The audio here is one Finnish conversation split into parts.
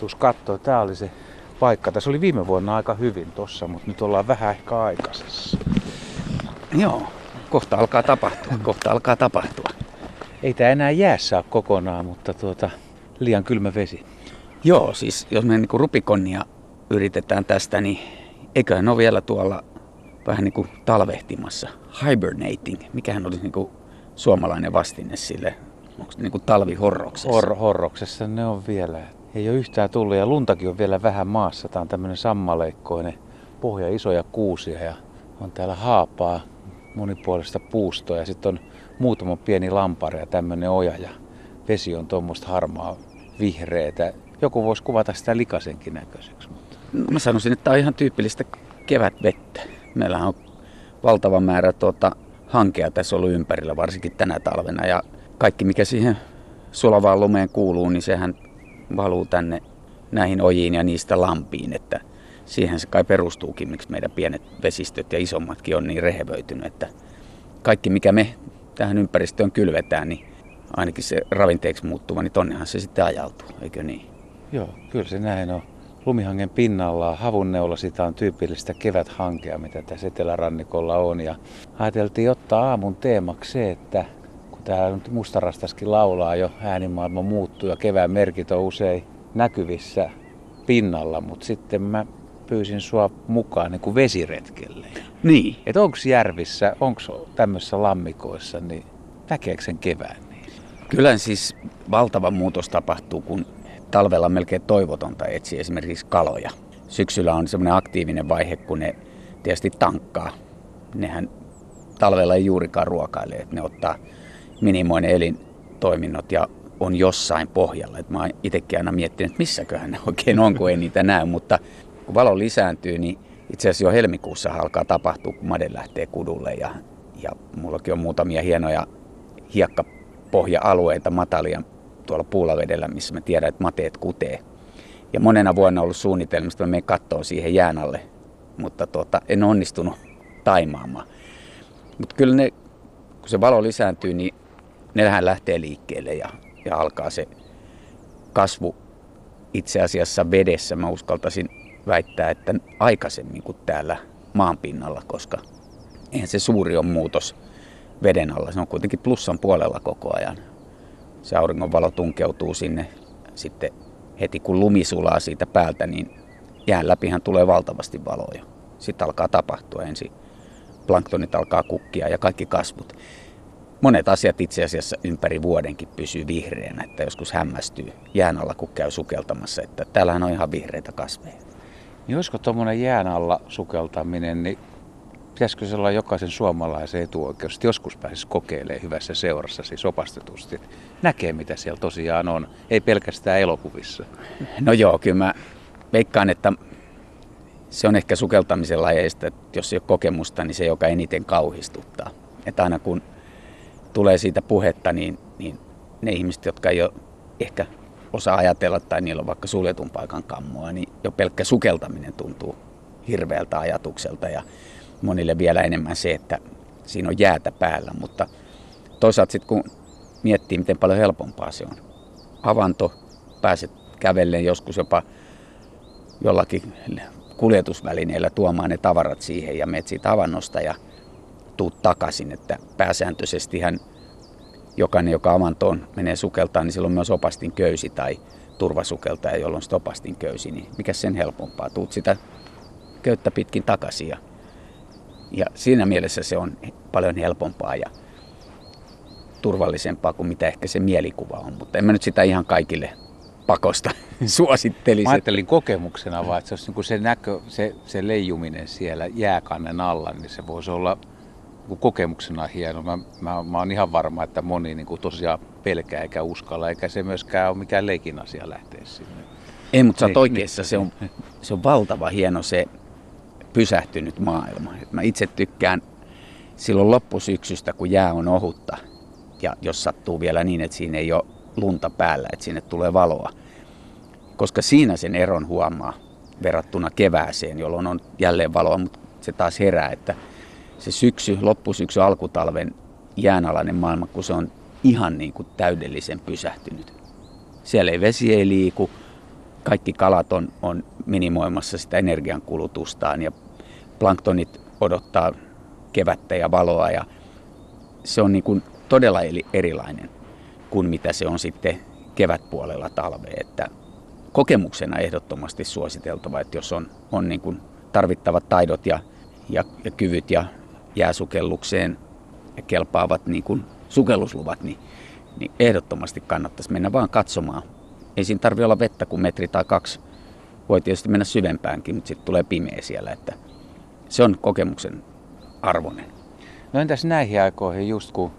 Tuus kattoo, tää oli se paikka. Tässä oli viime vuonna aika hyvin tossa, mutta nyt ollaan vähän ehkä aikaisessa. Joo, kohta alkaa tapahtua, kohta alkaa tapahtua. Ei tää enää jäässä ole kokonaan, mutta tuota, liian kylmä vesi. Joo, siis jos me niin rupikonnia yritetään tästä, niin eiköhän ole vielä tuolla vähän niin kuin talvehtimassa. Hibernating, mikähän olisi niin kuin suomalainen vastine sille, onko niin kuin talvihorroksessa? Hor- horroksessa ne on vielä. Ei ole yhtään tullut ja luntakin on vielä vähän maassa. Tämä on tämmöinen sammaleikkoinen pohja, isoja kuusia ja on täällä haapaa monipuolista puustoa ja sitten on muutama pieni lampari ja tämmöinen oja ja vesi on tuommoista harmaa vihreätä. Joku voisi kuvata sitä likasenkin näköiseksi. Mutta... Mä sanoisin, että tämä on ihan tyypillistä kevätvettä. Meillä on valtava määrä tuota, hankea tässä ollut ympärillä, varsinkin tänä talvena. Ja kaikki, mikä siihen sulavaan lumeen kuuluu, niin sehän valuu tänne näihin ojiin ja niistä lampiin. Että siihen se kai perustuukin, miksi meidän pienet vesistöt ja isommatkin on niin rehevöitynyt, että kaikki mikä me tähän ympäristöön kylvetään, niin ainakin se ravinteeksi muuttuva, niin tonnehan se sitten ajautuu, eikö niin? Joo, kyllä se näin on. Lumihangen pinnalla havunneula sitä on tyypillistä keväthankea, mitä tässä etelärannikolla on. Ja ajateltiin ottaa aamun teemaksi se, että täällä nyt mustarastaskin laulaa jo, äänimaailma muuttuu ja kevään merkit on usein näkyvissä pinnalla, mutta sitten mä pyysin sua mukaan niin kuin vesiretkelle. Niin. Että onko järvissä, onko tämmöisissä lammikoissa, niin näkeekö sen kevään? Niin? Kyllä siis valtava muutos tapahtuu, kun talvella on melkein toivotonta etsiä esimerkiksi kaloja. Syksyllä on semmoinen aktiivinen vaihe, kun ne tietysti tankkaa. Nehän talvella ei juurikaan ruokaile, että ne ottaa minimoinen elintoiminnot ja on jossain pohjalla. Et mä oon itsekin aina miettinyt, että missäköhän ne oikein on, kun ei niitä näy, mutta kun valo lisääntyy, niin itse asiassa jo helmikuussa alkaa tapahtua, kun made lähtee kudulle ja, ja mullakin on muutamia hienoja hiekkapohja-alueita matalia tuolla puulavedellä, missä mä tiedän, että mateet kutee. Ja monena vuonna on ollut suunnitelmista, että mä menen kattoon siihen jään alle, mutta tuota, en onnistunut taimaamaan. Mutta kyllä ne, kun se valo lisääntyy, niin ne lähtee liikkeelle ja, ja alkaa se kasvu itse asiassa vedessä. Mä uskaltaisin väittää, että aikaisemmin kuin täällä maanpinnalla, koska eihän se suuri on muutos veden alla. Se on kuitenkin plussan puolella koko ajan. Se auringonvalo tunkeutuu sinne sitten heti kun lumi sulaa siitä päältä, niin jään läpihän tulee valtavasti valoja. Sitten alkaa tapahtua ensin. Planktonit alkaa kukkia ja kaikki kasvut. Monet asiat itse asiassa ympäri vuodenkin pysyy vihreänä, että joskus hämmästyy jään alla, kun käy sukeltamassa, että täällähän on ihan vihreitä kasveja. Niin olisiko tuommoinen jään alla sukeltaminen, niin pitäisikö se olla jokaisen suomalaisen etuoikeus, että joskus pääsisi kokeilemaan hyvässä seurassa, siis opastetusti, että näkee mitä siellä tosiaan on, ei pelkästään elokuvissa. No joo, kyllä mä veikkaan, että se on ehkä sukeltamisen lajeista, että jos ei ole kokemusta, niin se joka eniten kauhistuttaa. Että aina kun tulee siitä puhetta, niin, niin ne ihmiset, jotka ei ole ehkä osaa ajatella tai niillä on vaikka suljetun paikan kammoa, niin jo pelkkä sukeltaminen tuntuu hirveältä ajatukselta ja monille vielä enemmän se, että siinä on jäätä päällä, mutta toisaalta sitten kun miettii, miten paljon helpompaa se on. Avanto, pääset kävelleen joskus jopa jollakin kuljetusvälineellä tuomaan ne tavarat siihen ja menet siitä avannosta ja tuut takaisin, että pääsääntöisesti hän jokainen, joka avantoon menee sukeltaa, niin silloin myös opastin köysi tai turvasukeltaja, jolloin sitten opastin köysi, niin mikä sen helpompaa? Tuut sitä köyttä pitkin takaisin ja, ja siinä mielessä se on paljon helpompaa ja turvallisempaa kuin mitä ehkä se mielikuva on, mutta en mä nyt sitä ihan kaikille pakosta suosittelisi. Mä ajattelin kokemuksena vaan, että se, olisi niin se, näkö, se, se leijuminen siellä jääkannen alla, niin se voisi olla kokemuksena hieno. Mä, mä, mä oon ihan varma, että moni niin kuin tosiaan pelkää eikä uskalla, eikä se myöskään ole mikään leikin asia lähteä sinne. Ei, mutta sä oot oikeassa. Se on, se on valtava hieno se pysähtynyt maailma. Et mä itse tykkään silloin loppusyksystä, kun jää on ohutta, ja jos sattuu vielä niin, että siinä ei ole lunta päällä, että sinne tulee valoa. Koska siinä sen eron huomaa verrattuna kevääseen, jolloin on jälleen valoa, mutta se taas herää, että se syksy, loppusyksy, alkutalven jäänalainen maailma, kun se on ihan niin kuin täydellisen pysähtynyt. Siellä ei vesi ei liiku, kaikki kalat on, on minimoimassa sitä energiankulutustaan ja planktonit odottaa kevättä ja valoa ja se on niin kuin todella erilainen kuin mitä se on sitten kevätpuolella talvea. Että kokemuksena ehdottomasti suositeltava, että jos on, on niin kuin tarvittavat taidot ja, ja, ja kyvyt ja jääsukellukseen kelpaavat niin kuin sukellusluvat, niin, niin ehdottomasti kannattaisi mennä vaan katsomaan. Ei siinä tarvitse olla vettä kuin metri tai kaksi. Voi tietysti mennä syvempäänkin, mutta sitten tulee pimeä siellä. Että se on kokemuksen arvoinen. No entäs näihin aikoihin, just kun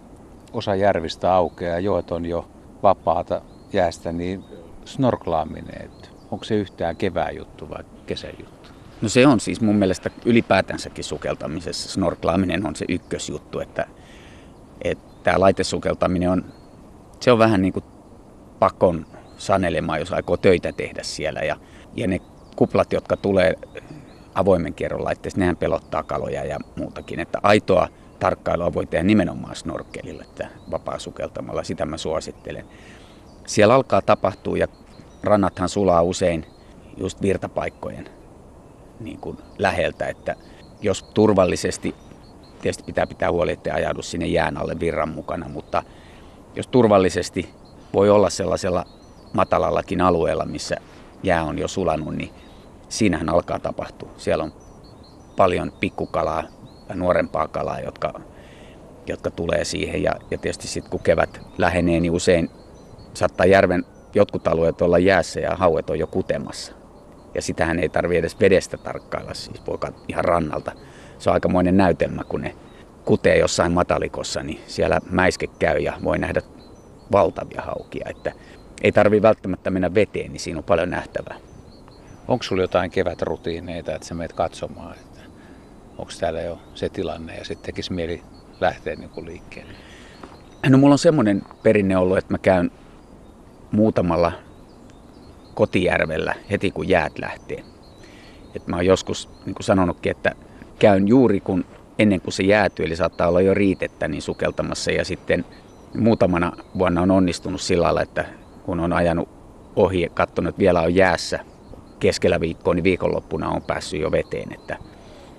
osa järvistä aukeaa ja joet on jo vapaata jäästä, niin snorklaaminen, onko se yhtään kevään juttu vai kesän juttu? No se on siis mun mielestä ylipäätänsäkin sukeltamisessa. Snorklaaminen on se ykkösjuttu, että, että tämä laitesukeltaminen on, se on vähän niin kuin pakon sanelema, jos aikoo töitä tehdä siellä. Ja, ja ne kuplat, jotka tulee avoimen kierron laitteesta, nehän pelottaa kaloja ja muutakin. Että aitoa tarkkailua voi tehdä nimenomaan snorkelilla, että vapaa sukeltamalla, sitä mä suosittelen. Siellä alkaa tapahtua ja rannathan sulaa usein just virtapaikkojen niin kuin läheltä, että jos turvallisesti, tietysti pitää pitää huoli, että ajaudu sinne jään alle virran mukana, mutta jos turvallisesti voi olla sellaisella matalallakin alueella, missä jää on jo sulanut, niin siinähän alkaa tapahtua. Siellä on paljon pikkukalaa ja nuorempaa kalaa, jotka, jotka tulee siihen. Ja, ja tietysti sitten kun kevät lähenee, niin usein saattaa järven jotkut alueet olla jäässä ja hauet on jo kutemassa. Ja sitähän ei tarvitse edes vedestä tarkkailla, siis voi ihan rannalta. Se on aikamoinen näytelmä, kun ne kutee jossain matalikossa, niin siellä mäiske käy ja voi nähdä valtavia haukia. Että ei tarvitse välttämättä mennä veteen, niin siinä on paljon nähtävää. Onko sulla jotain kevätrutiineita, että sä meet katsomaan, että onko täällä jo se tilanne ja sitten tekisi mieli lähteä niin kuin liikkeelle? No mulla on semmoinen perinne ollut, että mä käyn muutamalla kotijärvellä heti kun jäät lähtee. Et mä oon joskus niin kuin sanonutkin, että käyn juuri kun ennen kuin se jäätyy, eli saattaa olla jo riitettä, niin sukeltamassa. Ja sitten muutamana vuonna on onnistunut sillä lailla, että kun on ajanut ohi katsonut, että vielä on jäässä keskellä viikkoa, niin viikonloppuna on päässyt jo veteen. Että,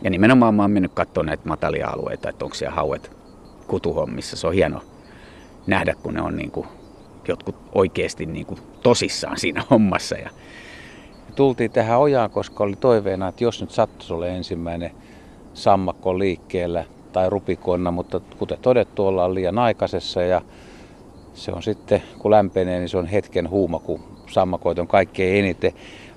ja nimenomaan mä oon mennyt katsomaan näitä matalia alueita, että onko siellä hauet kutuhommissa. Se on hieno nähdä, kun ne on niin kuin jotkut oikeasti niin kuin tosissaan siinä hommassa. Ja... Tultiin tähän ojaan, koska oli toiveena, että jos nyt sattuisi ole ensimmäinen sammakko liikkeellä tai rupikonna, mutta kuten todettu, ollaan liian aikaisessa ja se on sitten, kun lämpenee, niin se on hetken huuma, kun sammakoit on kaikkein eniten.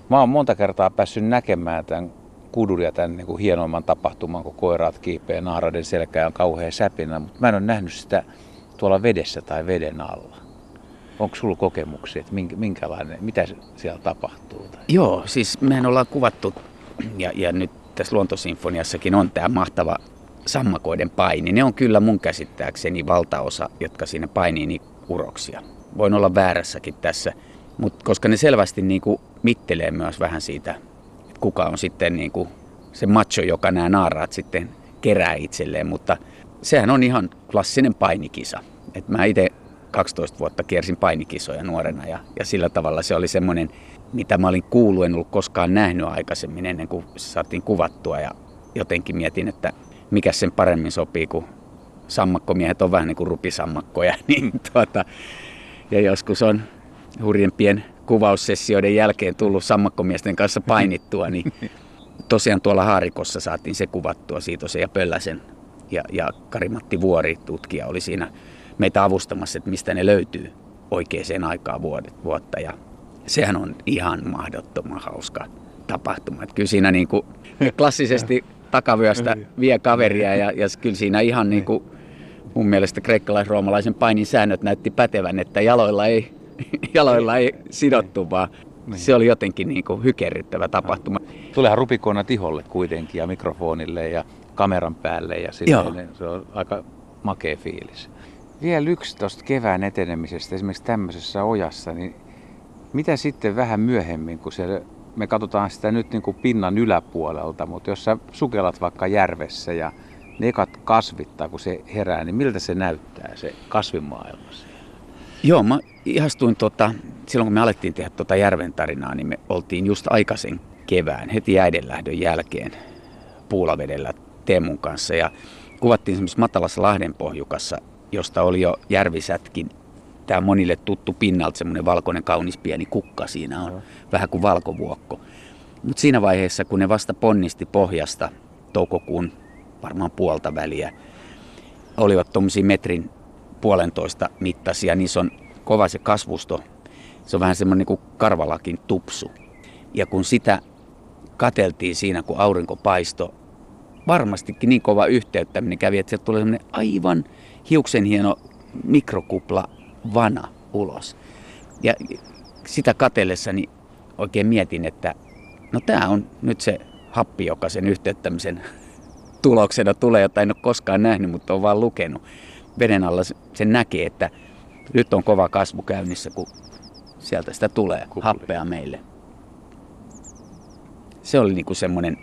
Mä oon monta kertaa päässyt näkemään tämän kuduria, tämän niin kuin hienoimman tapahtuman, kun koiraat kiipeä naaraden selkään on kauhean säpinä, mutta mä en ole nähnyt sitä tuolla vedessä tai veden alla. Onko sulla kokemuksia, että minkälainen, mitä siellä tapahtuu? Joo, siis mehän ollaan kuvattu, ja, ja nyt tässä Luontosinfoniassakin on tämä mahtava sammakoiden paini. Ne on kyllä mun käsittääkseni valtaosa, jotka siinä painii niin uroksia. Voin olla väärässäkin tässä, mutta koska ne selvästi niin kuin mittelee myös vähän siitä, että kuka on sitten niin kuin se macho, joka nämä naaraat sitten kerää itselleen, mutta sehän on ihan klassinen painikisa. Et mä itse 12 vuotta kiersin painikisoja nuorena ja, ja sillä tavalla se oli semmoinen, mitä mä olin kuullut, en ollut koskaan nähnyt aikaisemmin ennen kuin se saatiin kuvattua ja jotenkin mietin, että mikä sen paremmin sopii, kun sammakkomiehet on vähän niin kuin rupisammakkoja, niin tuota, ja joskus on hurjempien kuvaussessioiden jälkeen tullut sammakkomiesten kanssa painittua, niin tosiaan tuolla Haarikossa saatiin se kuvattua, Siitosen ja Pölläsen ja, ja Karimatti Vuori, tutkija, oli siinä meitä avustamassa, että mistä ne löytyy oikeaan aikaan vuodet, vuotta. Ja sehän on ihan mahdottoman hauska tapahtuma. Että kyllä siinä niin kuin klassisesti takavyöstä vie kaveria ja, ja kyllä siinä ihan niin kuin mun mielestä kreikkalais-roomalaisen painin säännöt näytti pätevän, että jaloilla ei, jaloilla ei sidottu, vaan niin. se oli jotenkin niin kuin hykerryttävä tapahtuma. Tuleehan rupikona tiholle kuitenkin ja mikrofonille ja kameran päälle ja sitten se on aika makea fiilis. Vielä yksi tuosta kevään etenemisestä, esimerkiksi tämmöisessä ojassa, niin mitä sitten vähän myöhemmin, kun se, me katsotaan sitä nyt niin kuin pinnan yläpuolelta, mutta jos sä sukellat vaikka järvessä ja ne ekat kasvittaa, kun se herää, niin miltä se näyttää, se kasvimaailma Joo, mä ihastuin tota, silloin kun me alettiin tehdä tuota Järven tarinaa, niin me oltiin just aikaisen kevään, heti äidenlähdön jälkeen puulavedellä Teemun kanssa. Ja kuvattiin semmoisessa matalassa Lahdenpohjukassa, josta oli jo järvisätkin tämä monille tuttu pinnalta semmoinen valkoinen kaunis pieni kukka siinä on, vähän kuin valkovuokko. Mutta siinä vaiheessa, kun ne vasta ponnisti pohjasta toukokuun varmaan puolta väliä, olivat tuommoisia metrin puolentoista mittaisia, niissä on kova se kasvusto. Se on vähän semmoinen niin kuin karvalakin tupsu. Ja kun sitä kateltiin siinä, kun aurinko paisto, varmastikin niin kova yhteyttäminen kävi, että sieltä tuli semmoinen aivan hiuksen hieno mikrokupla vana ulos. Ja sitä katellessani oikein mietin, että no tämä on nyt se happi, joka sen yhteyttämisen tuloksena tulee, jota en ole koskaan nähnyt, mutta on vaan lukenut. Veden alla sen näkee, että nyt on kova kasvu käynnissä, kun sieltä sitä tulee Kupli. happea meille. Se oli niinku semmoinen,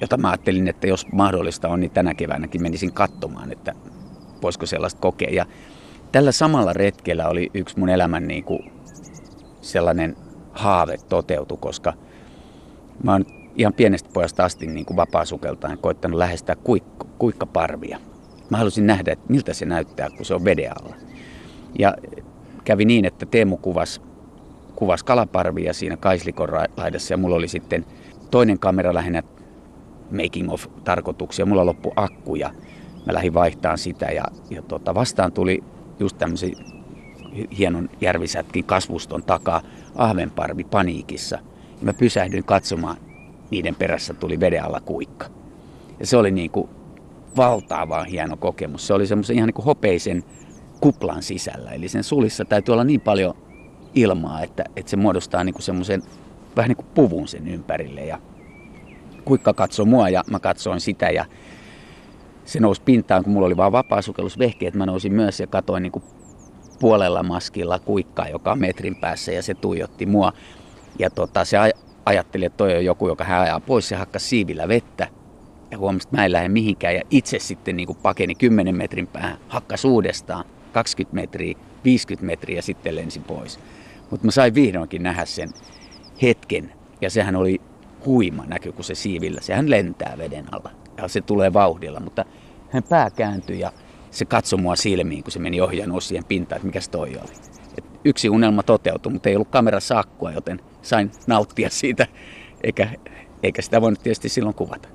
jota mä ajattelin, että jos mahdollista on, niin tänä keväänäkin menisin katsomaan, että voisiko sellaista kokea. Ja tällä samalla retkellä oli yksi mun elämän niinku sellainen haave toteutu, koska mä oon ihan pienestä pojasta asti niin kuin vapaasukeltaan koittanut lähestää kuikka, kuikkaparvia. Mä halusin nähdä, että miltä se näyttää, kun se on veden alla. Ja kävi niin, että Teemu kuvasi, kuvasi kalaparvia siinä Kaislikon laidassa ja mulla oli sitten toinen kamera lähinnä making of tarkoituksia. Mulla loppu akku ja mä lähdin vaihtamaan sitä ja, ja tota, vastaan tuli just tämmöisen hienon järvisätkin kasvuston takaa ahvenparvi paniikissa. Ja mä pysähdyin katsomaan, niiden perässä tuli veden alla kuikka. Ja se oli niin kuin valtava hieno kokemus. Se oli semmoisen ihan niin kuin hopeisen kuplan sisällä. Eli sen sulissa täytyy olla niin paljon ilmaa, että, että se muodostaa niin kuin semmoisen vähän niin kuin puvun sen ympärille. Ja kuikka katsoi mua ja mä katsoin sitä ja se nousi pintaan, kun mulla oli vaan vapaasukellusvehkeet. Mä nousin myös ja katoin niin kuin puolella maskilla kuikkaa, joka on metrin päässä ja se tuijotti mua. Ja tota, se ajatteli, että toi on joku, joka hän ajaa pois. Se hakkasi siivillä vettä ja huomasi, että mä en lähde mihinkään. Ja itse sitten niin kuin pakeni 10 metrin päähän, hakkas uudestaan 20 metriä, 50 metriä ja sitten lensi pois. Mutta mä sain vihdoinkin nähdä sen hetken ja sehän oli huima kun se siivillä. Sehän lentää veden alla ja se tulee vauhdilla, mutta hän pää kääntyi ja se katsoi mua silmiin, kun se meni ohjaan osien pintaan, että mikä toi oli. Et yksi unelma toteutui, mutta ei ollut kamerassa akkua, joten sain nauttia siitä, eikä, eikä sitä voinut tietysti silloin kuvata.